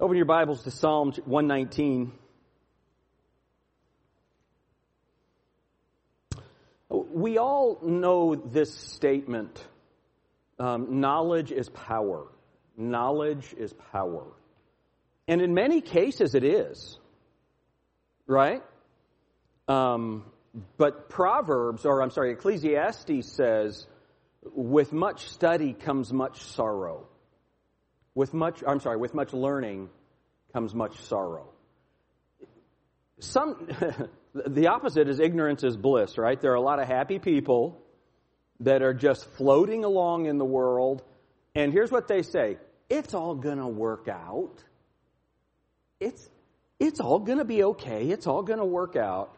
Open your Bibles to Psalm 119. We all know this statement um, knowledge is power. Knowledge is power. And in many cases, it is. Right? Um, but Proverbs, or I'm sorry, Ecclesiastes says, with much study comes much sorrow. With much, I'm sorry, with much learning comes much sorrow. Some, the opposite is ignorance is bliss, right? There are a lot of happy people that are just floating along in the world, and here's what they say it's all gonna work out. It's, it's all gonna be okay. It's all gonna work out.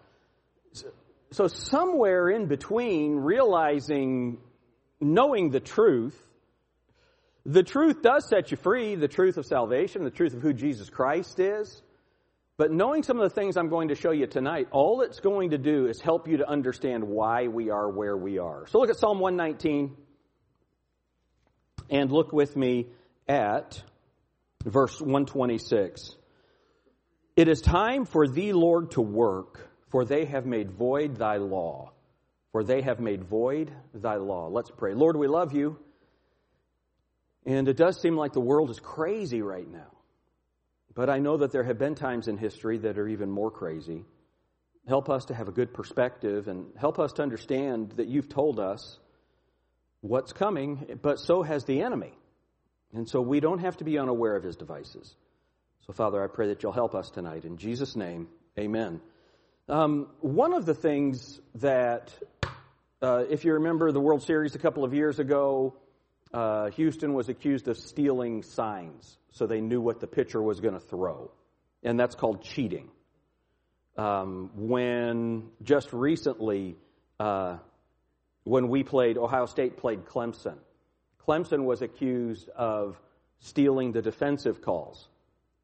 So, so somewhere in between realizing, knowing the truth, the truth does set you free, the truth of salvation, the truth of who Jesus Christ is. But knowing some of the things I'm going to show you tonight, all it's going to do is help you to understand why we are where we are. So look at Psalm 119 and look with me at verse 126. It is time for thee, Lord, to work, for they have made void thy law. For they have made void thy law. Let's pray. Lord, we love you. And it does seem like the world is crazy right now. But I know that there have been times in history that are even more crazy. Help us to have a good perspective and help us to understand that you've told us what's coming, but so has the enemy. And so we don't have to be unaware of his devices. So, Father, I pray that you'll help us tonight. In Jesus' name, amen. Um, one of the things that, uh, if you remember the World Series a couple of years ago, uh, Houston was accused of stealing signs so they knew what the pitcher was going to throw. And that's called cheating. Um, when just recently, uh, when we played, Ohio State played Clemson, Clemson was accused of stealing the defensive calls.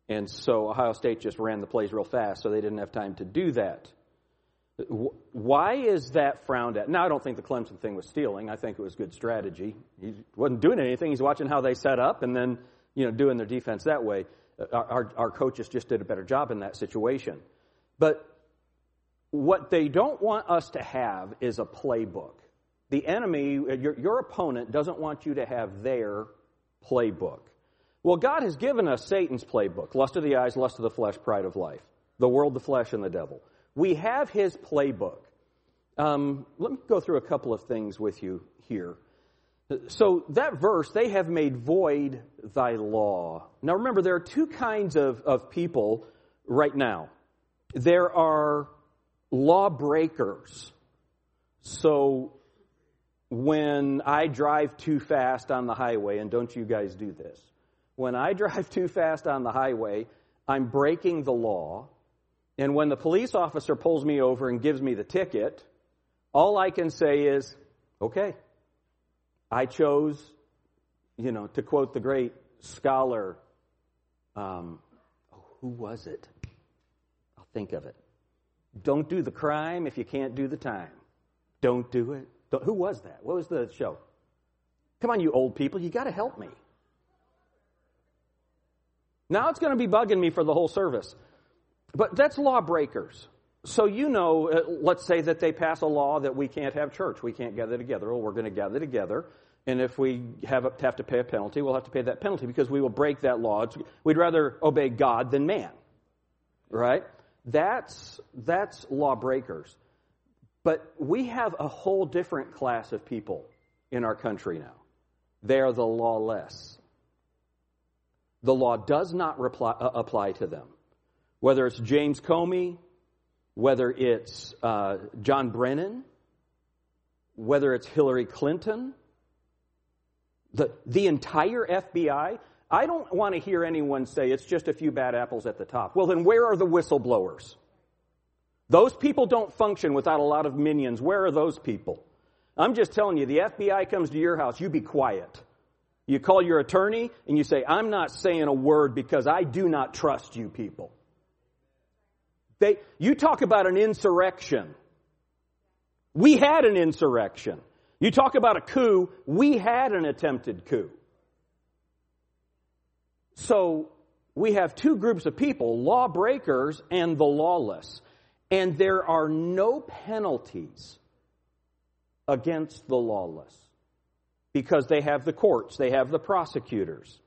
And so Ohio State just ran the plays real fast, so they didn't have time to do that. Why is that frowned at? Now, I don't think the Clemson thing was stealing. I think it was good strategy. He wasn't doing anything. He's watching how they set up and then, you know, doing their defense that way. Our, our, our coaches just did a better job in that situation. But what they don't want us to have is a playbook. The enemy, your, your opponent, doesn't want you to have their playbook. Well, God has given us Satan's playbook lust of the eyes, lust of the flesh, pride of life, the world, the flesh, and the devil. We have his playbook. Um, let me go through a couple of things with you here. So, that verse, they have made void thy law. Now, remember, there are two kinds of, of people right now. There are lawbreakers. So, when I drive too fast on the highway, and don't you guys do this, when I drive too fast on the highway, I'm breaking the law and when the police officer pulls me over and gives me the ticket, all I can say is, okay, I chose, you know, to quote the great scholar, um, who was it? I'll think of it. Don't do the crime if you can't do the time. Don't do it. Don't, who was that? What was the show? Come on, you old people, you got to help me. Now it's going to be bugging me for the whole service. But that's lawbreakers. So you know, uh, let's say that they pass a law that we can't have church, we can't gather together. Well, we're going to gather together, and if we have, have to pay a penalty, we'll have to pay that penalty because we will break that law. We'd rather obey God than man, right? That's that's lawbreakers. But we have a whole different class of people in our country now. They are the lawless. The law does not reply, uh, apply to them. Whether it's James Comey, whether it's uh, John Brennan, whether it's Hillary Clinton, the, the entire FBI, I don't want to hear anyone say it's just a few bad apples at the top. Well, then where are the whistleblowers? Those people don't function without a lot of minions. Where are those people? I'm just telling you, the FBI comes to your house, you be quiet. You call your attorney and you say, I'm not saying a word because I do not trust you people. They, you talk about an insurrection. We had an insurrection. You talk about a coup. We had an attempted coup. So we have two groups of people, lawbreakers and the lawless. And there are no penalties against the lawless because they have the courts, they have the prosecutors.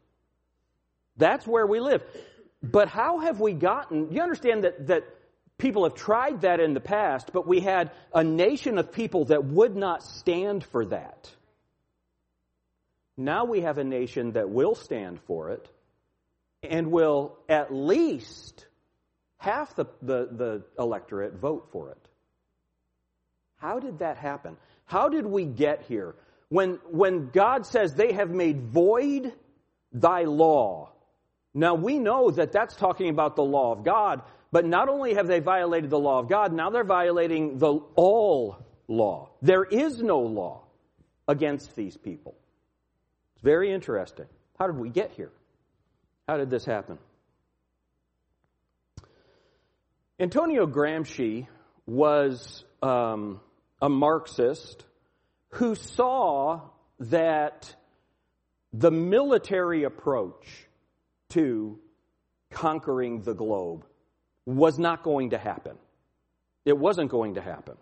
That's where we live. But how have we gotten, you understand that, that people have tried that in the past, but we had a nation of people that would not stand for that. Now we have a nation that will stand for it and will at least half the, the, the electorate vote for it. How did that happen? How did we get here? When, when God says they have made void thy law. Now we know that that's talking about the law of God, but not only have they violated the law of God, now they're violating the all law. There is no law against these people. It's very interesting. How did we get here? How did this happen? Antonio Gramsci was um, a Marxist who saw that the military approach to conquering the globe was not going to happen. It wasn't going to happen.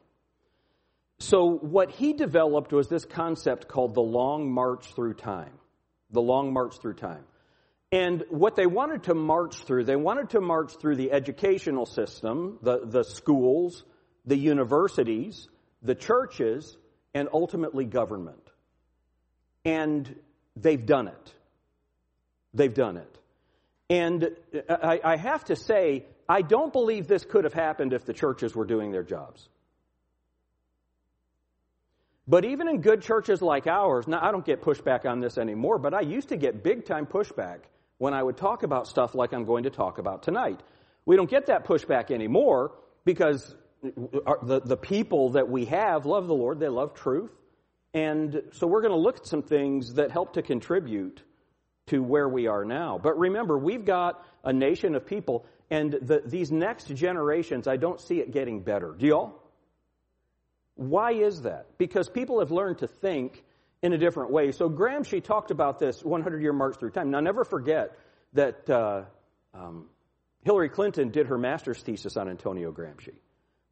So, what he developed was this concept called the long march through time. The long march through time. And what they wanted to march through, they wanted to march through the educational system, the, the schools, the universities, the churches, and ultimately government. And they've done it. They've done it. And I, I have to say, I don't believe this could have happened if the churches were doing their jobs. But even in good churches like ours, now I don't get pushback on this anymore, but I used to get big time pushback when I would talk about stuff like I'm going to talk about tonight. We don't get that pushback anymore because the, the people that we have love the Lord, they love truth. And so we're going to look at some things that help to contribute to where we are now. But remember, we've got a nation of people, and the, these next generations, I don't see it getting better. Do y'all? Why is that? Because people have learned to think in a different way. So Gramsci talked about this 100 year march through time. Now, never forget that uh, um, Hillary Clinton did her master's thesis on Antonio Gramsci.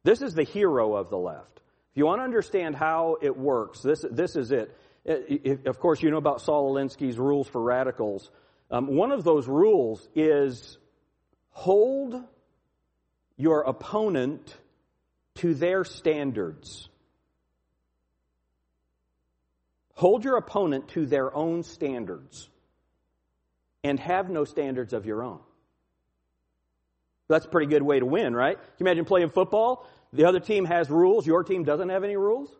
This is the hero of the left. If you want to understand how it works, this, this is it. it of course, you know about Saul Alinsky's rules for radicals. Um, one of those rules is hold your opponent to their standards. Hold your opponent to their own standards and have no standards of your own. That's a pretty good way to win, right? Can you imagine playing football? The other team has rules, your team doesn't have any rules?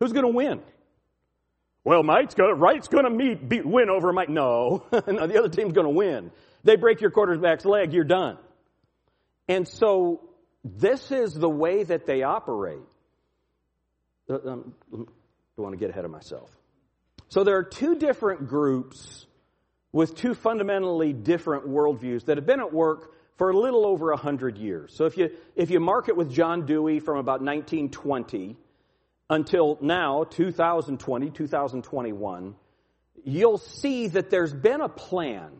Who's going to win? Well, Mike's going to, Wright's going to meet, beat, win over Mike. No. no, the other team's going to win. They break your quarterback's leg, you're done. And so, this is the way that they operate. Uh, um, don't want to get ahead of myself. So there are two different groups with two fundamentally different worldviews that have been at work for a little over 100 years. So if you, if you mark it with John Dewey from about 1920 until now, 2020, 2021, you'll see that there's been a plan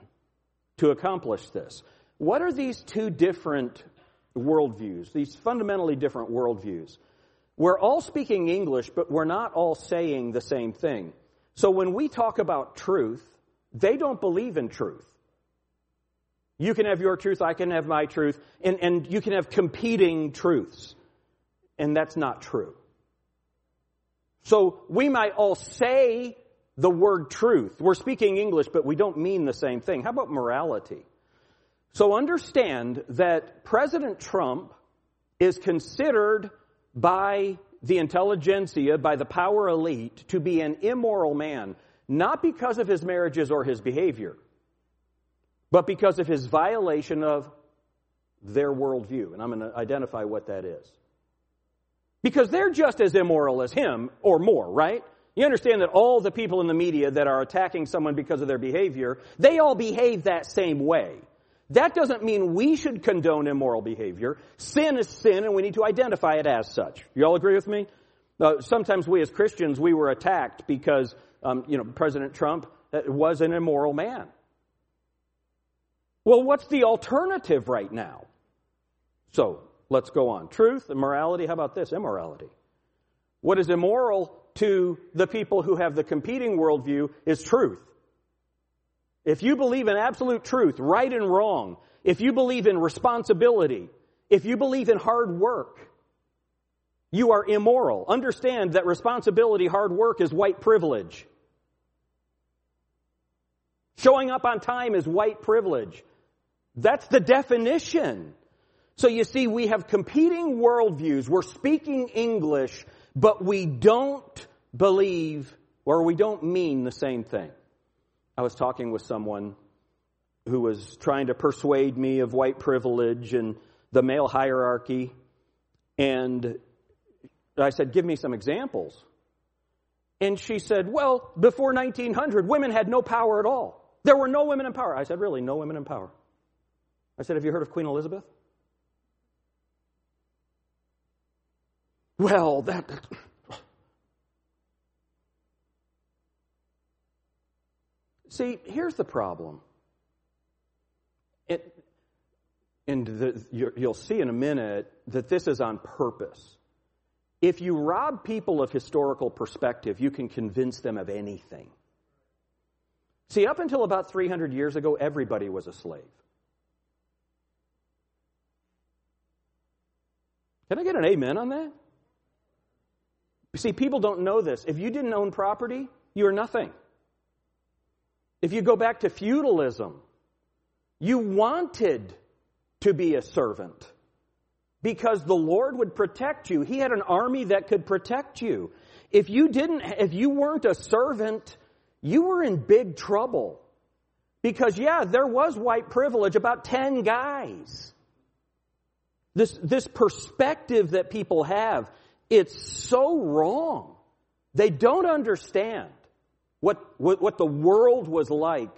to accomplish this. What are these two different worldviews, these fundamentally different worldviews? We're all speaking English, but we're not all saying the same thing. So when we talk about truth, they don't believe in truth. You can have your truth, I can have my truth, and, and you can have competing truths. And that's not true. So we might all say the word truth. We're speaking English, but we don't mean the same thing. How about morality? So understand that President Trump is considered by the intelligentsia, by the power elite, to be an immoral man, not because of his marriages or his behavior, but because of his violation of their worldview. And I'm going to identify what that is. Because they're just as immoral as him, or more, right? You understand that all the people in the media that are attacking someone because of their behavior, they all behave that same way. That doesn't mean we should condone immoral behavior. Sin is sin, and we need to identify it as such. You all agree with me? Uh, sometimes we as Christians, we were attacked because, um, you know, President Trump uh, was an immoral man. Well, what's the alternative right now? So let's go on. Truth and morality. How about this? Immorality. What is immoral to the people who have the competing worldview is truth. If you believe in absolute truth, right and wrong, if you believe in responsibility, if you believe in hard work, you are immoral. Understand that responsibility, hard work is white privilege. Showing up on time is white privilege. That's the definition. So you see, we have competing worldviews. We're speaking English, but we don't believe or we don't mean the same thing. I was talking with someone who was trying to persuade me of white privilege and the male hierarchy. And I said, Give me some examples. And she said, Well, before 1900, women had no power at all. There were no women in power. I said, Really? No women in power? I said, Have you heard of Queen Elizabeth? Well, that. See, here's the problem. It, and the, you'll see in a minute that this is on purpose. If you rob people of historical perspective, you can convince them of anything. See, up until about 300 years ago, everybody was a slave. Can I get an amen on that? See, people don't know this. If you didn't own property, you are nothing. If you go back to feudalism, you wanted to be a servant because the Lord would protect you. He had an army that could protect you. If you didn't, if you weren't a servant, you were in big trouble. Because yeah, there was white privilege, about 10 guys. This, this perspective that people have, it's so wrong. They don't understand what, what, what the world was like.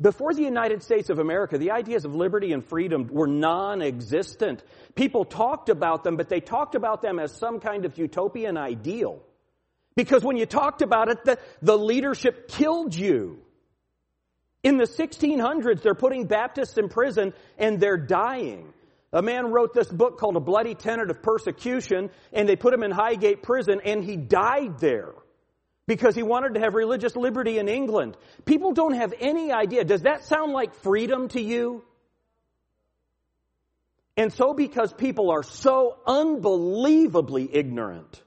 Before the United States of America, the ideas of liberty and freedom were non-existent. People talked about them, but they talked about them as some kind of utopian ideal. Because when you talked about it, the, the leadership killed you. In the 1600s, they're putting Baptists in prison and they're dying. A man wrote this book called A Bloody Tenet of Persecution, and they put him in Highgate Prison, and he died there because he wanted to have religious liberty in England. People don't have any idea. Does that sound like freedom to you? And so, because people are so unbelievably ignorant,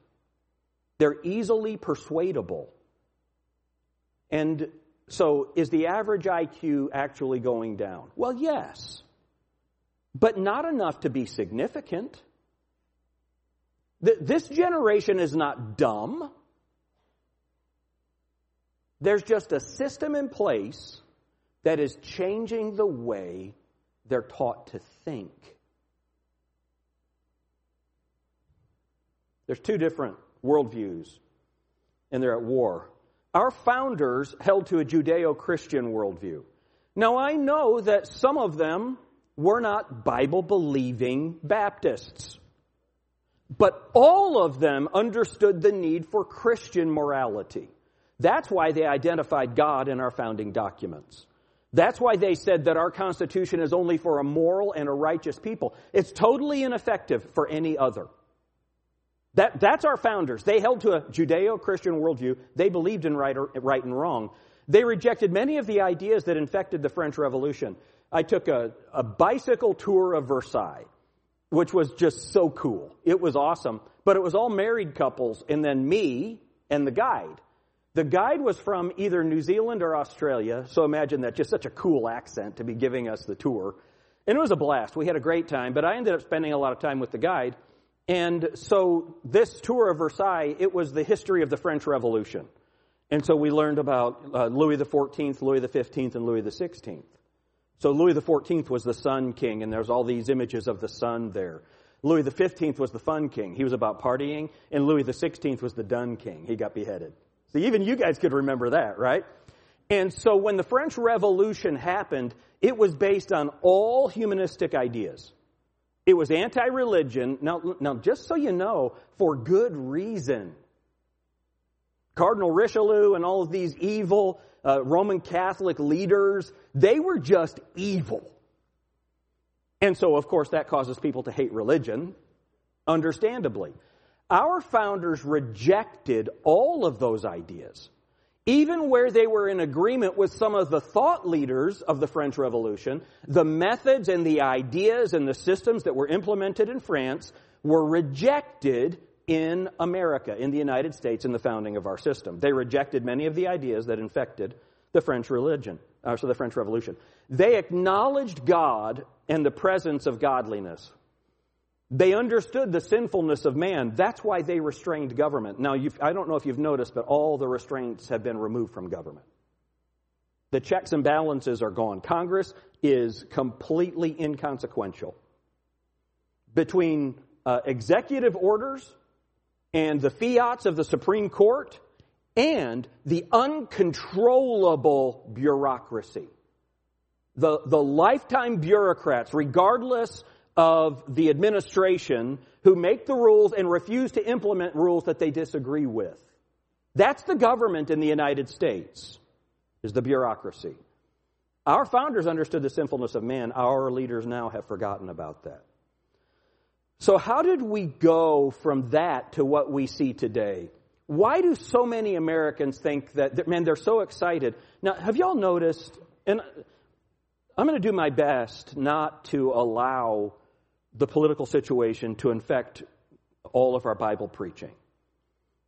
they're easily persuadable. And so, is the average IQ actually going down? Well, yes, but not enough to be significant. This generation is not dumb. There's just a system in place that is changing the way they're taught to think. There's two different worldviews, and they're at war. Our founders held to a Judeo Christian worldview. Now, I know that some of them were not Bible believing Baptists, but all of them understood the need for Christian morality. That's why they identified God in our founding documents. That's why they said that our Constitution is only for a moral and a righteous people. It's totally ineffective for any other. That, that's our founders. They held to a Judeo Christian worldview. They believed in right, or, right and wrong. They rejected many of the ideas that infected the French Revolution. I took a, a bicycle tour of Versailles, which was just so cool. It was awesome. But it was all married couples and then me and the guide. The guide was from either New Zealand or Australia, so imagine that, just such a cool accent to be giving us the tour. And it was a blast. We had a great time, but I ended up spending a lot of time with the guide. And so this tour of Versailles, it was the history of the French Revolution. And so we learned about uh, Louis XIV, Louis XV, and Louis XVI. So Louis XIV was the Sun King, and there's all these images of the sun there. Louis XV was the Fun King. He was about partying. And Louis XVI was the Dun King. He got beheaded. So even you guys could remember that, right? And so when the French Revolution happened, it was based on all humanistic ideas. It was anti-religion. Now, now, just so you know, for good reason. Cardinal Richelieu and all of these evil uh, Roman Catholic leaders, they were just evil. And so, of course, that causes people to hate religion, understandably. Our founders rejected all of those ideas, even where they were in agreement with some of the thought leaders of the French Revolution. The methods and the ideas and the systems that were implemented in France were rejected in America, in the United States, in the founding of our system. They rejected many of the ideas that infected the French religion, uh, so the French Revolution. They acknowledged God and the presence of godliness. They understood the sinfulness of man. That's why they restrained government. Now, I don't know if you've noticed, but all the restraints have been removed from government. The checks and balances are gone. Congress is completely inconsequential. Between uh, executive orders and the fiats of the Supreme Court and the uncontrollable bureaucracy. The, the lifetime bureaucrats, regardless of the administration who make the rules and refuse to implement rules that they disagree with. That's the government in the United States, is the bureaucracy. Our founders understood the sinfulness of man. Our leaders now have forgotten about that. So, how did we go from that to what we see today? Why do so many Americans think that, man, they're so excited? Now, have y'all noticed, and I'm going to do my best not to allow the political situation to infect all of our Bible preaching.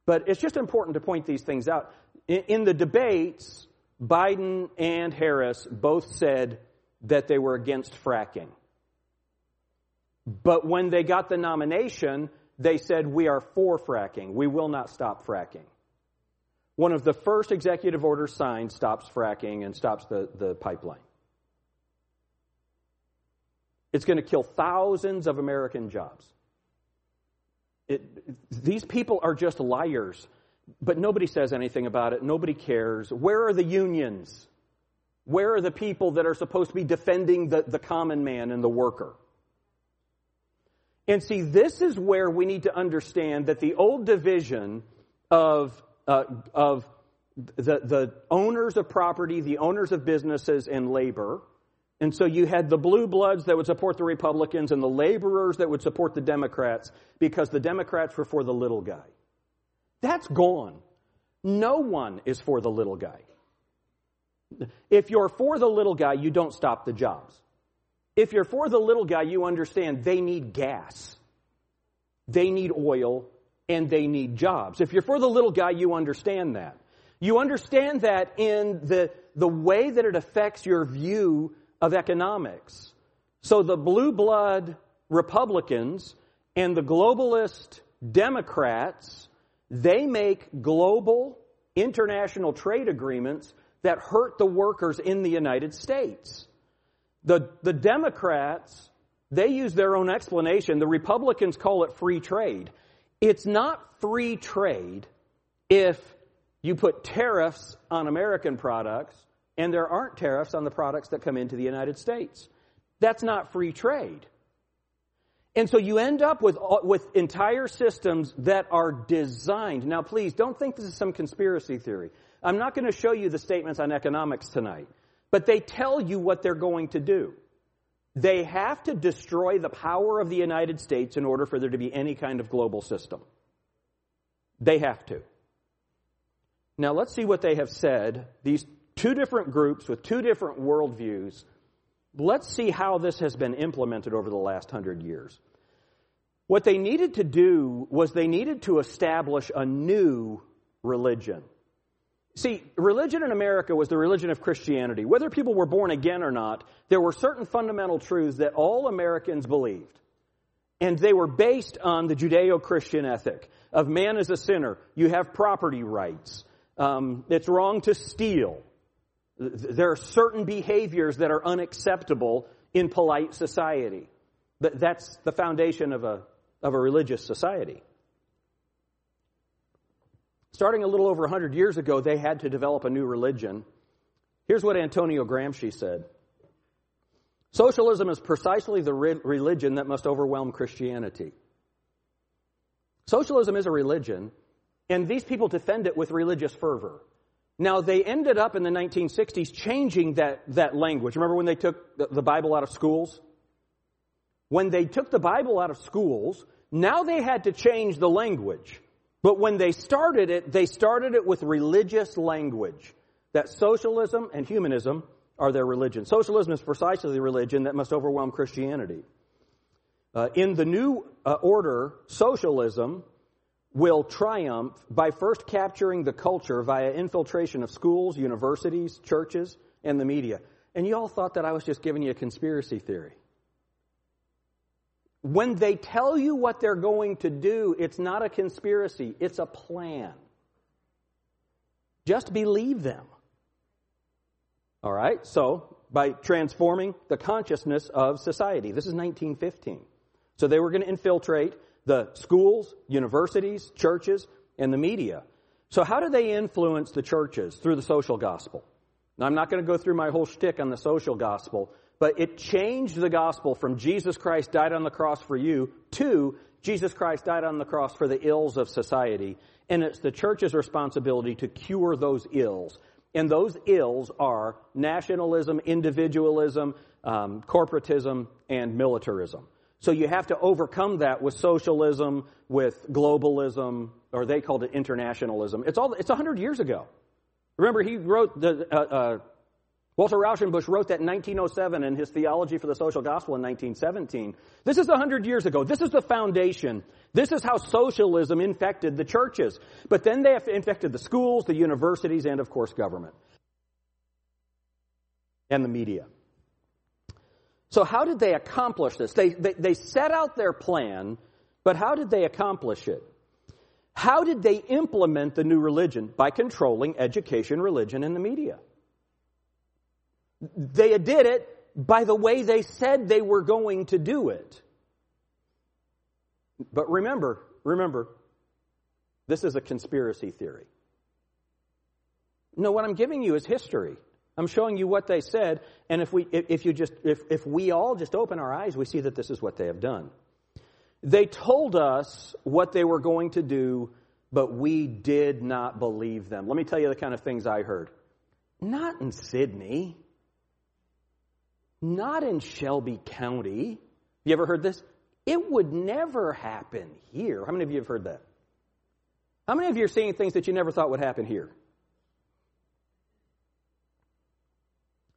But it's just important to point these things out. In, in the debates, Biden and Harris both said that they were against fracking. But when they got the nomination, they said, We are for fracking. We will not stop fracking. One of the first executive orders signed stops fracking and stops the, the pipeline. It's going to kill thousands of American jobs. It, these people are just liars, but nobody says anything about it. Nobody cares. Where are the unions? Where are the people that are supposed to be defending the, the common man and the worker? And see, this is where we need to understand that the old division of, uh, of the, the owners of property, the owners of businesses, and labor, and so you had the blue bloods that would support the Republicans and the laborers that would support the Democrats because the Democrats were for the little guy. That's gone. No one is for the little guy. If you're for the little guy, you don't stop the jobs. If you're for the little guy, you understand they need gas, they need oil, and they need jobs. If you're for the little guy, you understand that. You understand that in the, the way that it affects your view of economics. So the blue blood Republicans and the globalist Democrats, they make global international trade agreements that hurt the workers in the United States. The, the Democrats, they use their own explanation. The Republicans call it free trade. It's not free trade if you put tariffs on American products and there aren't tariffs on the products that come into the United States. That's not free trade. And so you end up with, uh, with entire systems that are designed. Now, please don't think this is some conspiracy theory. I'm not going to show you the statements on economics tonight, but they tell you what they're going to do. They have to destroy the power of the United States in order for there to be any kind of global system. They have to. Now, let's see what they have said, these two different groups with two different worldviews. Let's see how this has been implemented over the last hundred years. What they needed to do was they needed to establish a new religion. See, religion in America was the religion of Christianity. Whether people were born again or not, there were certain fundamental truths that all Americans believed. And they were based on the Judeo Christian ethic of man is a sinner, you have property rights, um, it's wrong to steal, there are certain behaviors that are unacceptable in polite society. That's the foundation of a, of a religious society. Starting a little over 100 years ago, they had to develop a new religion. Here's what Antonio Gramsci said Socialism is precisely the re- religion that must overwhelm Christianity. Socialism is a religion, and these people defend it with religious fervor. Now, they ended up in the 1960s changing that, that language. Remember when they took the Bible out of schools? when they took the Bible out of schools, now they had to change the language. But when they started it, they started it with religious language. That socialism and humanism are their religion. Socialism is precisely the religion that must overwhelm Christianity. Uh, in the new uh, order, socialism will triumph by first capturing the culture via infiltration of schools, universities, churches, and the media. And you all thought that I was just giving you a conspiracy theory. When they tell you what they're going to do, it's not a conspiracy, it's a plan. Just believe them. All right? So, by transforming the consciousness of society. This is 1915. So they were going to infiltrate the schools, universities, churches, and the media. So how do they influence the churches? Through the social gospel. Now, I'm not going to go through my whole shtick on the social gospel, but it changed the gospel from Jesus Christ died on the cross for you to Jesus Christ died on the cross for the ills of society. And it's the church's responsibility to cure those ills. And those ills are nationalism, individualism, um, corporatism, and militarism. So you have to overcome that with socialism, with globalism, or they called it internationalism. It's all, it's 100 years ago. Remember, he wrote the, uh, uh, Walter Rauschenbusch wrote that in 1907 in his Theology for the Social Gospel in 1917. This is 100 years ago. This is the foundation. This is how socialism infected the churches. But then they have infected the schools, the universities, and of course government. And the media. So, how did they accomplish this? They, they, they, set out their plan, but how did they accomplish it? How did they implement the new religion? By controlling education, religion, and the media. They did it by the way they said they were going to do it. But remember, remember, this is a conspiracy theory. No, what I'm giving you is history. I'm showing you what they said, and if we, if you just, if, if we all just open our eyes, we see that this is what they have done. They told us what they were going to do, but we did not believe them. Let me tell you the kind of things I heard. Not in Sidney. Not in Shelby County. You ever heard this? It would never happen here. How many of you have heard that? How many of you are seeing things that you never thought would happen here?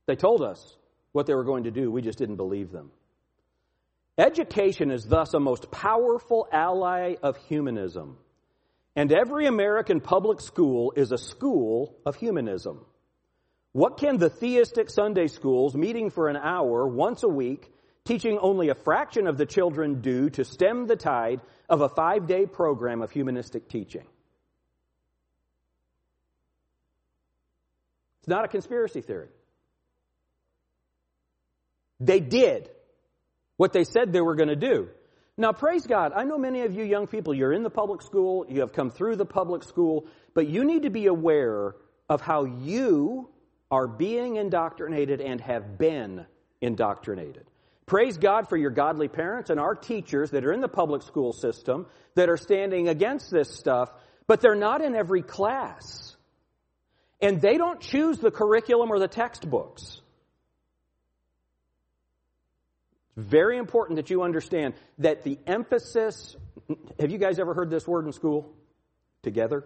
They told us what they were going to do, we just didn't believe them. Education is thus a most powerful ally of humanism. And every American public school is a school of humanism. What can the theistic Sunday schools meeting for an hour once a week, teaching only a fraction of the children do to stem the tide of a five day program of humanistic teaching? It's not a conspiracy theory. They did what they said they were going to do. Now, praise God. I know many of you young people, you're in the public school, you have come through the public school, but you need to be aware of how you are being indoctrinated and have been indoctrinated. Praise God for your godly parents and our teachers that are in the public school system that are standing against this stuff, but they're not in every class. And they don't choose the curriculum or the textbooks. It's very important that you understand that the emphasis, have you guys ever heard this word in school? Together?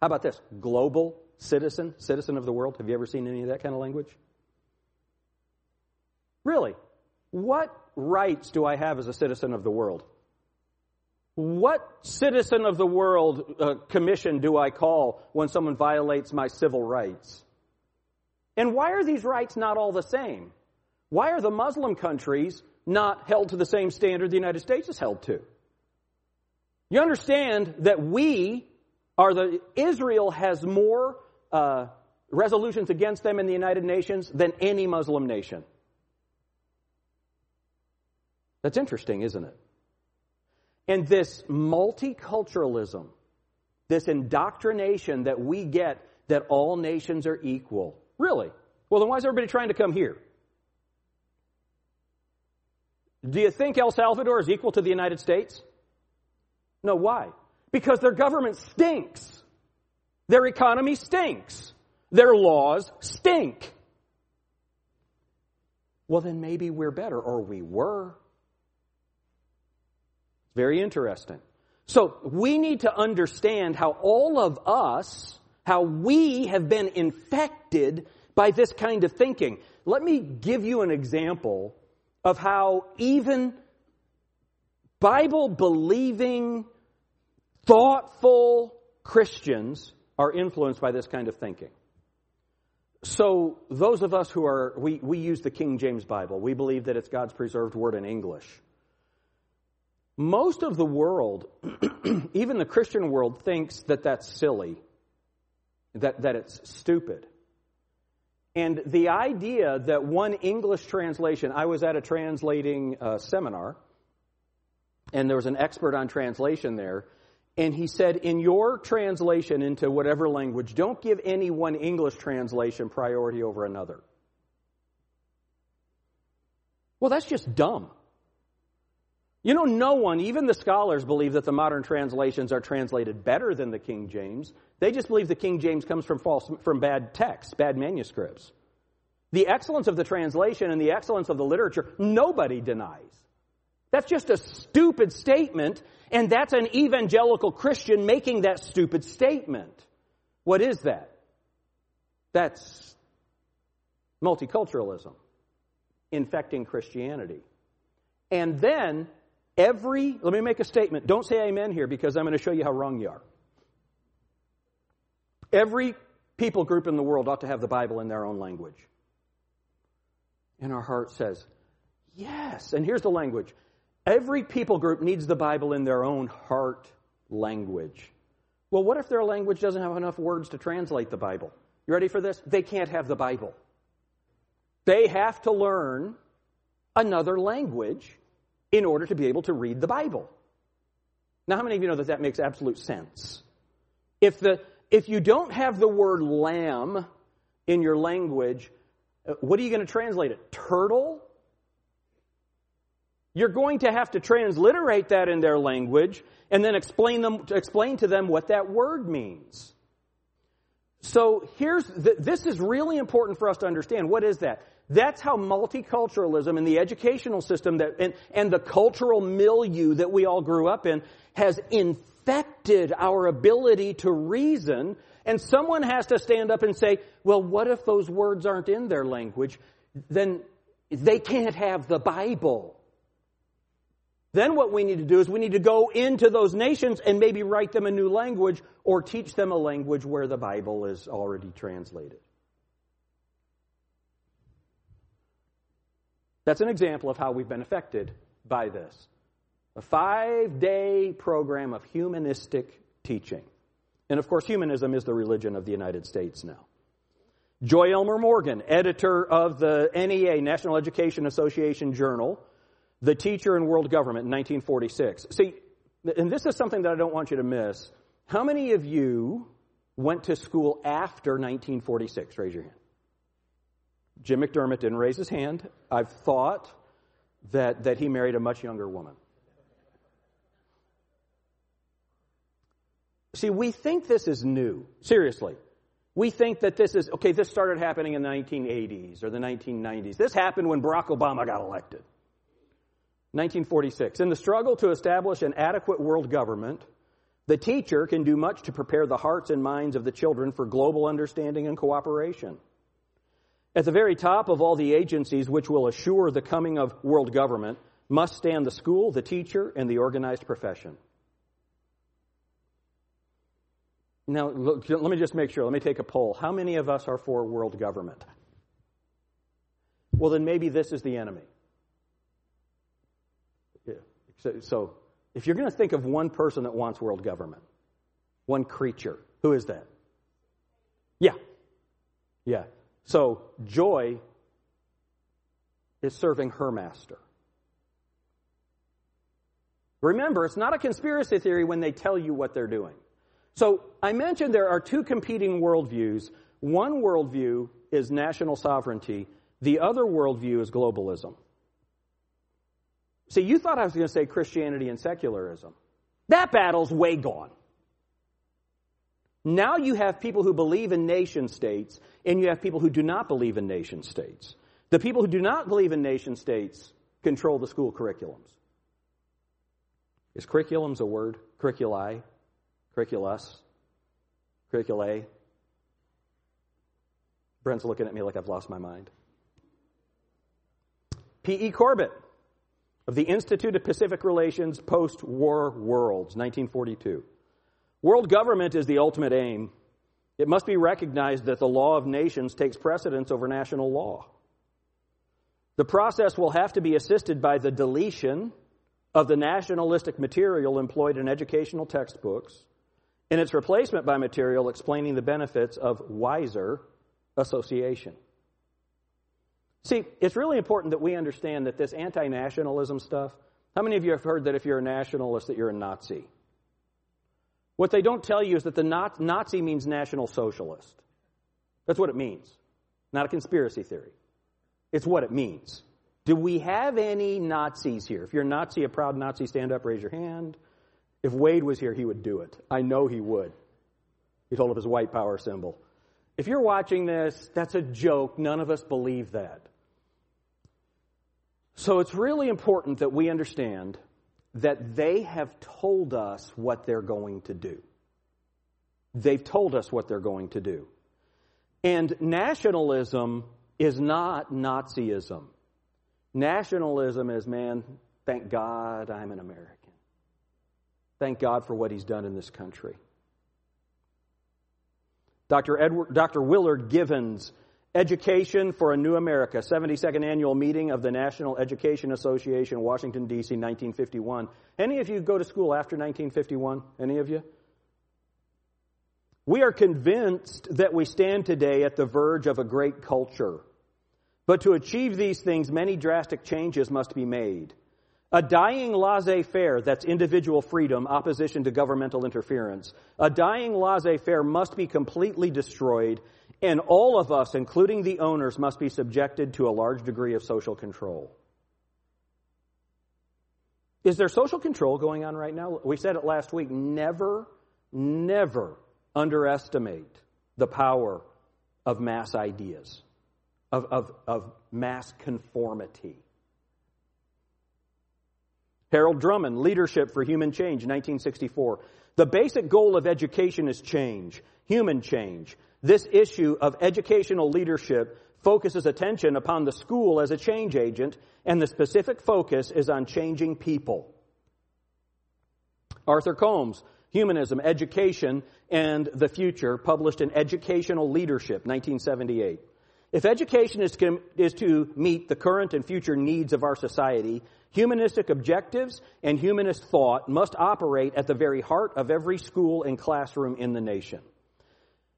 How about this? Global citizen, citizen of the world. Have you ever seen any of that kind of language? Really? What rights do I have as a citizen of the world? What citizen of the world uh, commission do I call when someone violates my civil rights? And why are these rights not all the same? Why are the Muslim countries not held to the same standard the United States is held to? You understand that we are the, Israel has more uh, resolutions against them in the United Nations than any Muslim nation. That's interesting, isn't it? And this multiculturalism, this indoctrination that we get that all nations are equal. Really? Well, then why is everybody trying to come here? Do you think El Salvador is equal to the United States? No, why? Because their government stinks. Their economy stinks. Their laws stink. Well, then maybe we're better, or we were. Very interesting. So we need to understand how all of us, how we have been infected by this kind of thinking. Let me give you an example of how even Bible believing, thoughtful Christians are influenced by this kind of thinking. So, those of us who are, we, we use the King James Bible. We believe that it's God's preserved word in English. Most of the world, even the Christian world, thinks that that's silly, that, that it's stupid. And the idea that one English translation, I was at a translating uh, seminar, and there was an expert on translation there, and he said, in your translation into whatever language, don't give any one English translation priority over another. Well, that's just dumb. You know, no one, even the scholars, believe that the modern translations are translated better than the King James. They just believe the King James comes from false, from bad texts, bad manuscripts. The excellence of the translation and the excellence of the literature, nobody denies. That's just a stupid statement, and that's an evangelical Christian making that stupid statement. What is that? That's multiculturalism, infecting Christianity. And then Every, let me make a statement. Don't say amen here because I'm going to show you how wrong you are. Every people group in the world ought to have the Bible in their own language. And our heart says, yes. And here's the language every people group needs the Bible in their own heart language. Well, what if their language doesn't have enough words to translate the Bible? You ready for this? They can't have the Bible. They have to learn another language in order to be able to read the Bible. Now, how many of you know that that makes absolute sense? If, the, if you don't have the word lamb in your language, uh, what are you going to translate it? Turtle? You're going to have to transliterate that in their language and then explain, them, explain to them what that word means. So here's, the, this is really important for us to understand. What is that? That's how multiculturalism and the educational system that, and, and the cultural milieu that we all grew up in has infected our ability to reason. And someone has to stand up and say, well, what if those words aren't in their language? Then they can't have the Bible. Then what we need to do is we need to go into those nations and maybe write them a new language or teach them a language where the Bible is already translated. That's an example of how we've been affected by this. A five day program of humanistic teaching. And of course, humanism is the religion of the United States now. Joy Elmer Morgan, editor of the NEA, National Education Association Journal, The Teacher in World Government in 1946. See, and this is something that I don't want you to miss. How many of you went to school after 1946? Raise your hand. Jim McDermott didn't raise his hand. I've thought that, that he married a much younger woman. See, we think this is new. Seriously. We think that this is, okay, this started happening in the 1980s or the 1990s. This happened when Barack Obama got elected. 1946. In the struggle to establish an adequate world government, the teacher can do much to prepare the hearts and minds of the children for global understanding and cooperation. At the very top of all the agencies which will assure the coming of world government must stand the school, the teacher, and the organized profession. Now, look, let me just make sure. Let me take a poll. How many of us are for world government? Well, then maybe this is the enemy. So, so if you're going to think of one person that wants world government, one creature, who is that? Yeah. Yeah. So joy is serving her master. Remember, it's not a conspiracy theory when they tell you what they're doing. So I mentioned there are two competing worldviews. One worldview is national sovereignty. The other worldview is globalism. See, you thought I was going to say Christianity and secularism. That battle's way gone. Now you have people who believe in nation states, and you have people who do not believe in nation states. The people who do not believe in nation states control the school curriculums. Is curriculum's a word? Curriculi? Curriculus? Curriculae? Brent's looking at me like I've lost my mind. P.E. Corbett of the Institute of Pacific Relations Post War Worlds, 1942. World government is the ultimate aim. It must be recognized that the law of nations takes precedence over national law. The process will have to be assisted by the deletion of the nationalistic material employed in educational textbooks and its replacement by material explaining the benefits of wiser association. See, it's really important that we understand that this anti nationalism stuff, how many of you have heard that if you're a nationalist, that you're a Nazi? What they don't tell you is that the Nazi means National Socialist. That's what it means, not a conspiracy theory. It's what it means. Do we have any Nazis here? If you're a Nazi, a proud Nazi, stand up, raise your hand. If Wade was here, he would do it. I know he would. He'd hold up his white power symbol. If you're watching this, that's a joke. None of us believe that. So it's really important that we understand that they have told us what they're going to do. They've told us what they're going to do. And nationalism is not Nazism. Nationalism is, man, thank God I'm an American. Thank God for what he's done in this country. Dr. Edward, Dr. Willard Givens Education for a New America, 72nd Annual Meeting of the National Education Association, Washington, D.C., 1951. Any of you go to school after 1951? Any of you? We are convinced that we stand today at the verge of a great culture. But to achieve these things, many drastic changes must be made. A dying laissez faire, that's individual freedom, opposition to governmental interference. A dying laissez faire must be completely destroyed and all of us, including the owners, must be subjected to a large degree of social control. Is there social control going on right now? We said it last week. Never, never underestimate the power of mass ideas, of, of, of mass conformity. Harold Drummond, Leadership for Human Change, 1964. The basic goal of education is change, human change. This issue of educational leadership focuses attention upon the school as a change agent, and the specific focus is on changing people. Arthur Combs, Humanism, Education, and the Future, published in Educational Leadership, 1978. If education is, is to meet the current and future needs of our society, humanistic objectives and humanist thought must operate at the very heart of every school and classroom in the nation.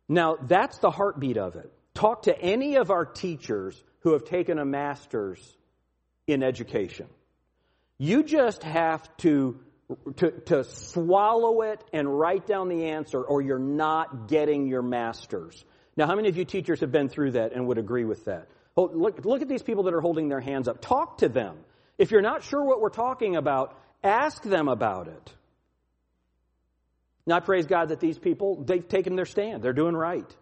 Now, that's the heartbeat of it. Talk to any of our teachers who have taken a master's in education. You just have to, to, to swallow it and write down the answer, or you're not getting your master's. Now, how many of you teachers have been through that and would agree with that? Oh, look, look at these people that are holding their hands up. Talk to them. If you're not sure what we're talking about, ask them about it. Now, I praise God that these people, they've taken their stand. They're doing right.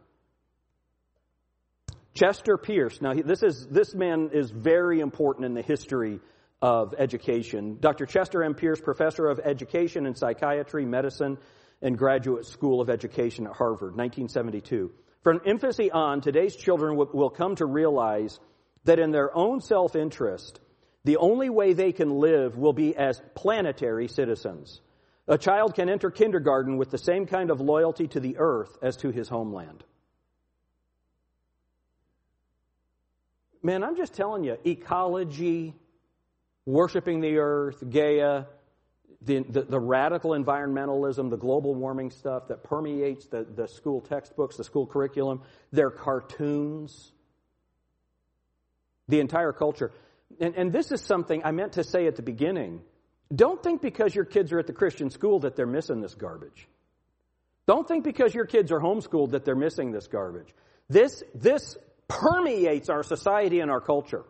Chester Pierce. Now, this, is, this man is very important in the history of education. Dr. Chester M. Pierce, professor of education and psychiatry, medicine, and graduate school of education at Harvard, 1972. From infancy on, today's children will come to realize that in their own self interest, the only way they can live will be as planetary citizens. A child can enter kindergarten with the same kind of loyalty to the earth as to his homeland. Man, I'm just telling you, ecology, worshiping the earth, Gaia, the, the, the, radical environmentalism, the global warming stuff that permeates the, the school textbooks, the school curriculum, their cartoons, the entire culture. And, and this is something I meant to say at the beginning. Don't think because your kids are at the Christian school that they're missing this garbage. Don't think because your kids are homeschooled that they're missing this garbage. This, this permeates our society and our culture.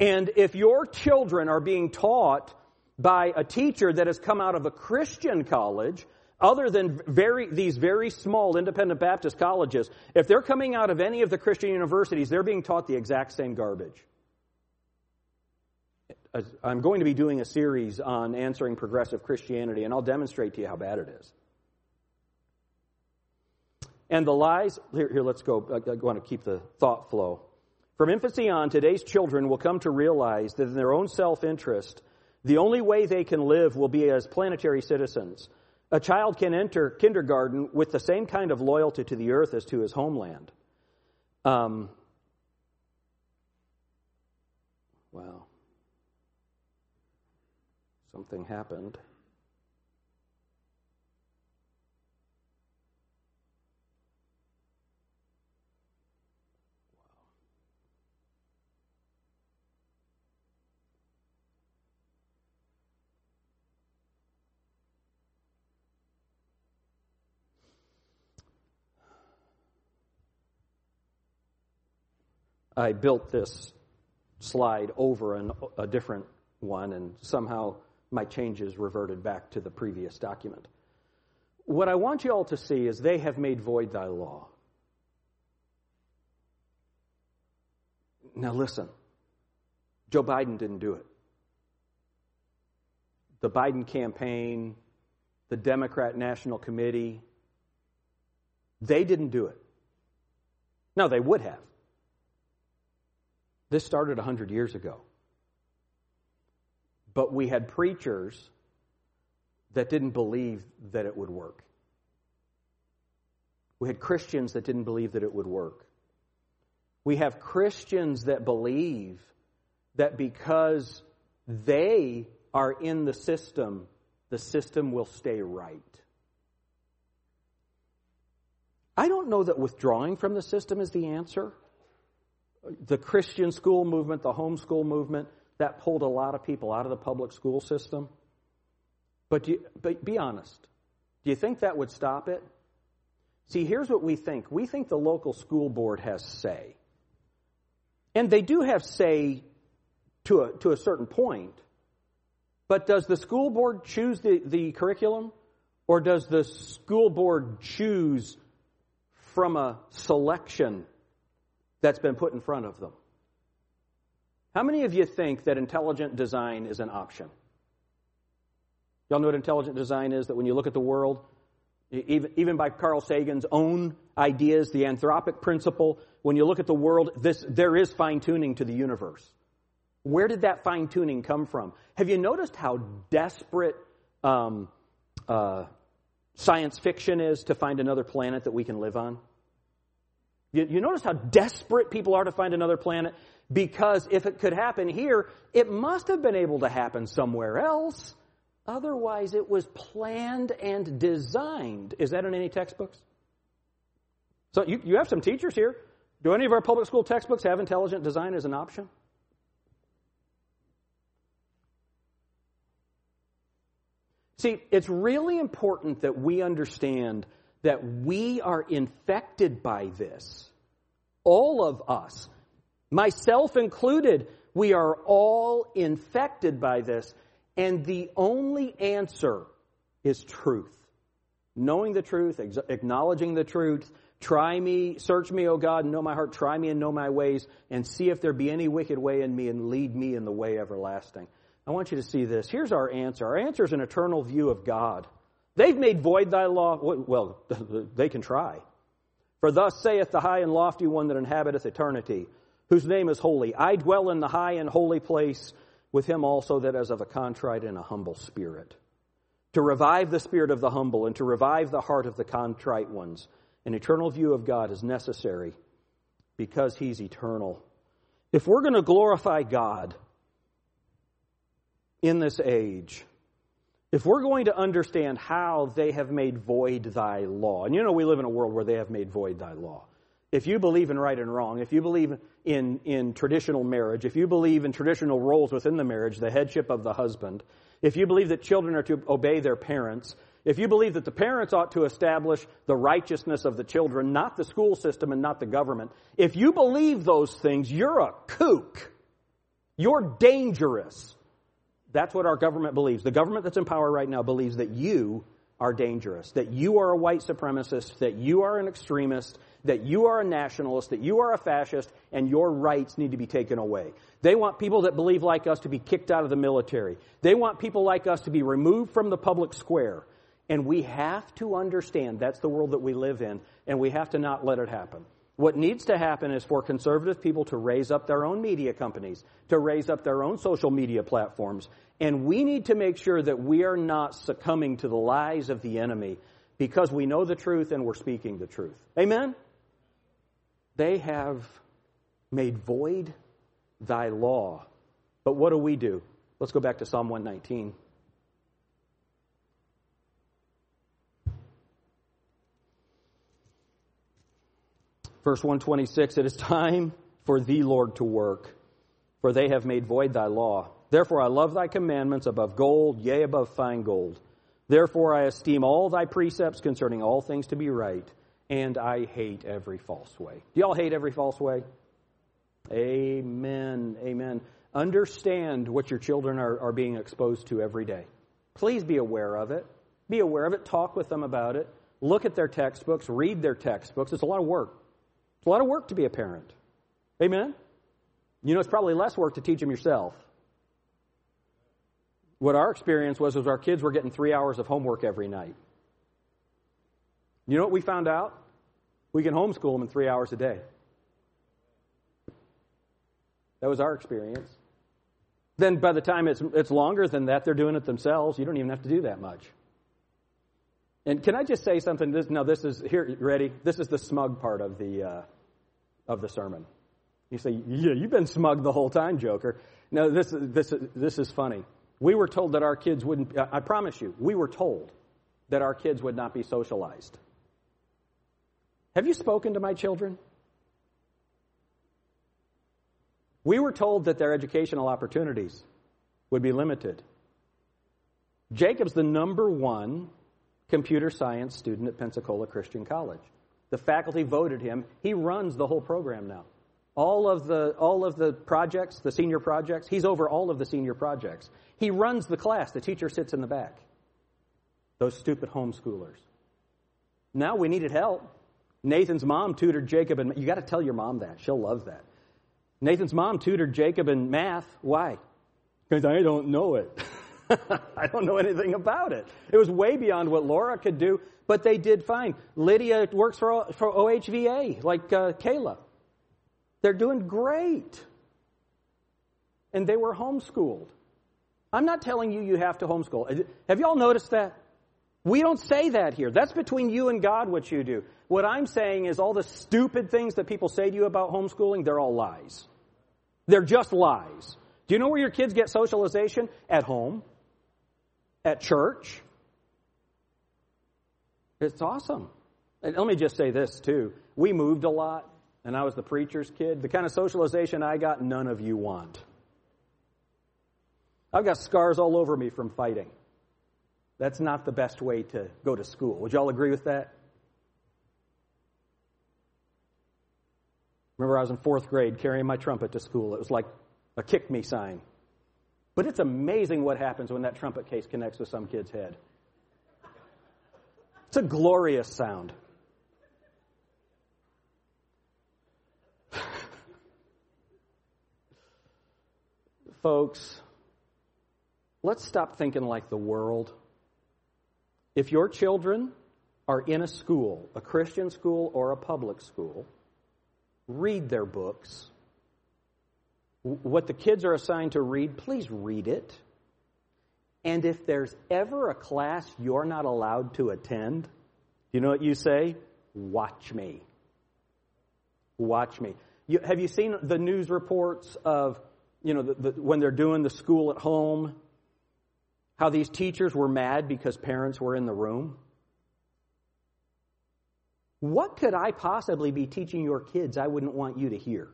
And if your children are being taught by a teacher that has come out of a Christian college, other than very, these very small independent Baptist colleges, if they're coming out of any of the Christian universities, they're being taught the exact same garbage. I'm going to be doing a series on answering progressive Christianity, and I'll demonstrate to you how bad it is. And the lies, here, here let's go. I, I want to keep the thought flow. From infancy on, today's children will come to realize that in their own self interest, the only way they can live will be as planetary citizens. A child can enter kindergarten with the same kind of loyalty to the earth as to his homeland. Um, wow. Something happened. I built this slide over an, a different one, and somehow my changes reverted back to the previous document. What I want you all to see is they have made void thy law. Now listen, Joe Biden didn't do it. The Biden campaign, the Democrat National Committee, they didn't do it. No, they would have. This started 100 years ago. But we had preachers that didn't believe that it would work. We had Christians that didn't believe that it would work. We have Christians that believe that because they are in the system, the system will stay right. I don't know that withdrawing from the system is the answer the Christian school movement, the homeschool movement, that pulled a lot of people out of the public school system. But, you, but be honest. Do you think that would stop it? See, here's what we think. We think the local school board has say. And they do have say to a, to a certain point. But does the school board choose the, the curriculum? Or does the school board choose from a selection that's been put in front of them. How many of you think that intelligent design is an option? Y'all know what intelligent design is? That when you look at the world, even, even by Carl Sagan's own ideas, the anthropic principle, when you look at the world, this, there is fine tuning to the universe. Where did that fine tuning come from? Have you noticed how desperate um, uh, science fiction is to find another planet that we can live on? You, you notice how desperate people are to find another planet? Because if it could happen here, it must have been able to happen somewhere else. Otherwise, it was planned and designed. Is that in any textbooks? So you, you have some teachers here. Do any of our public school textbooks have intelligent design as an option? See, it's really important that we understand that we are infected by this. All of us, myself included, we are all infected by this. And the only answer is truth. Knowing the truth, acknowledging the truth. Try me, search me, O God, and know my heart. Try me and know my ways, and see if there be any wicked way in me, and lead me in the way everlasting. I want you to see this. Here's our answer. Our answer is an eternal view of God. They've made void thy law. Well, they can try. For thus saith the high and lofty one that inhabiteth eternity, whose name is holy. I dwell in the high and holy place with him also that is of a contrite and a humble spirit. To revive the spirit of the humble and to revive the heart of the contrite ones. An eternal view of God is necessary because he's eternal. If we're going to glorify God in this age, if we're going to understand how they have made void thy law, and you know we live in a world where they have made void thy law. If you believe in right and wrong, if you believe in, in traditional marriage, if you believe in traditional roles within the marriage, the headship of the husband, if you believe that children are to obey their parents, if you believe that the parents ought to establish the righteousness of the children, not the school system and not the government, if you believe those things, you're a kook. You're dangerous. That's what our government believes. The government that's in power right now believes that you are dangerous, that you are a white supremacist, that you are an extremist, that you are a nationalist, that you are a fascist, and your rights need to be taken away. They want people that believe like us to be kicked out of the military. They want people like us to be removed from the public square. And we have to understand that's the world that we live in, and we have to not let it happen. What needs to happen is for conservative people to raise up their own media companies, to raise up their own social media platforms. And we need to make sure that we are not succumbing to the lies of the enemy because we know the truth and we're speaking the truth. Amen? They have made void thy law. But what do we do? Let's go back to Psalm 119. Verse 126 It is time for thee, Lord, to work, for they have made void thy law. Therefore I love thy commandments above gold, yea, above fine gold. Therefore I esteem all thy precepts concerning all things to be right, and I hate every false way. Do y'all hate every false way? Amen. Amen. Understand what your children are, are being exposed to every day. Please be aware of it. Be aware of it. Talk with them about it. Look at their textbooks. Read their textbooks. It's a lot of work. It's a lot of work to be a parent. Amen? You know, it's probably less work to teach them yourself. What our experience was was our kids were getting three hours of homework every night. You know what we found out? We can homeschool them in three hours a day. That was our experience. Then by the time it's, it's longer than that, they're doing it themselves. You don't even have to do that much. And can I just say something? This, now, this is here. Ready? This is the smug part of the uh, of the sermon. You say, "Yeah, you've been smug the whole time, Joker." No, this this this is funny. We were told that our kids wouldn't. I promise you, we were told that our kids would not be socialized. Have you spoken to my children? We were told that their educational opportunities would be limited. Jacob's the number one computer science student at Pensacola Christian College. The faculty voted him. He runs the whole program now. All of the all of the projects, the senior projects, he's over all of the senior projects. He runs the class. The teacher sits in the back. Those stupid homeschoolers. Now we needed help. Nathan's mom tutored Jacob and you got to tell your mom that. She'll love that. Nathan's mom tutored Jacob in math. Why? Because I don't know it. I don't know anything about it. It was way beyond what Laura could do, but they did fine. Lydia works for, for OHVA, like uh, Kayla. They're doing great. And they were homeschooled. I'm not telling you you have to homeschool. Have y'all noticed that? We don't say that here. That's between you and God what you do. What I'm saying is all the stupid things that people say to you about homeschooling, they're all lies. They're just lies. Do you know where your kids get socialization? At home at church. It's awesome. And let me just say this, too. We moved a lot, and I was the preacher's kid. The kind of socialization I got, none of you want. I've got scars all over me from fighting. That's not the best way to go to school. Would y'all agree with that? Remember, I was in fourth grade carrying my trumpet to school. It was like a kick me sign. But it's amazing what happens when that trumpet case connects with some kid's head. It's a glorious sound. Folks, let's stop thinking like the world. If your children are in a school, a Christian school or a public school, read their books what the kids are assigned to read, please read it. And if there's ever a class you're not allowed to attend, you know what you say? Watch me. Watch me. You, have you seen the news reports of, you know, the, the, when they're doing the school at home, how these teachers were mad because parents were in the room? What could I possibly be teaching your kids I wouldn't want you to hear?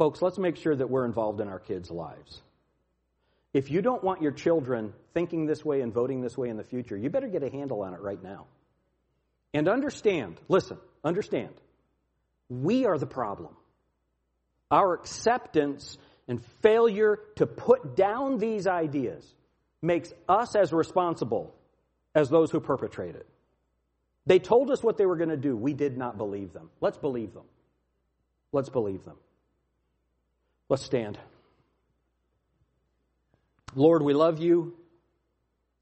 Folks, let's make sure that we're involved in our kids' lives. If you don't want your children thinking this way and voting this way in the future, you better get a handle on it right now. And understand, listen, understand, we are the problem. Our acceptance and failure to put down these ideas makes us as responsible as those who perpetrate it. They told us what they were going to do. We did not believe them. Let's believe them. Let's believe them. Let's stand. Lord, we love you.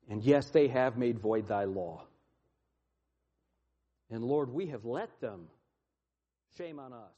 And yes, they have made void thy law. And Lord, we have let them. Shame on us.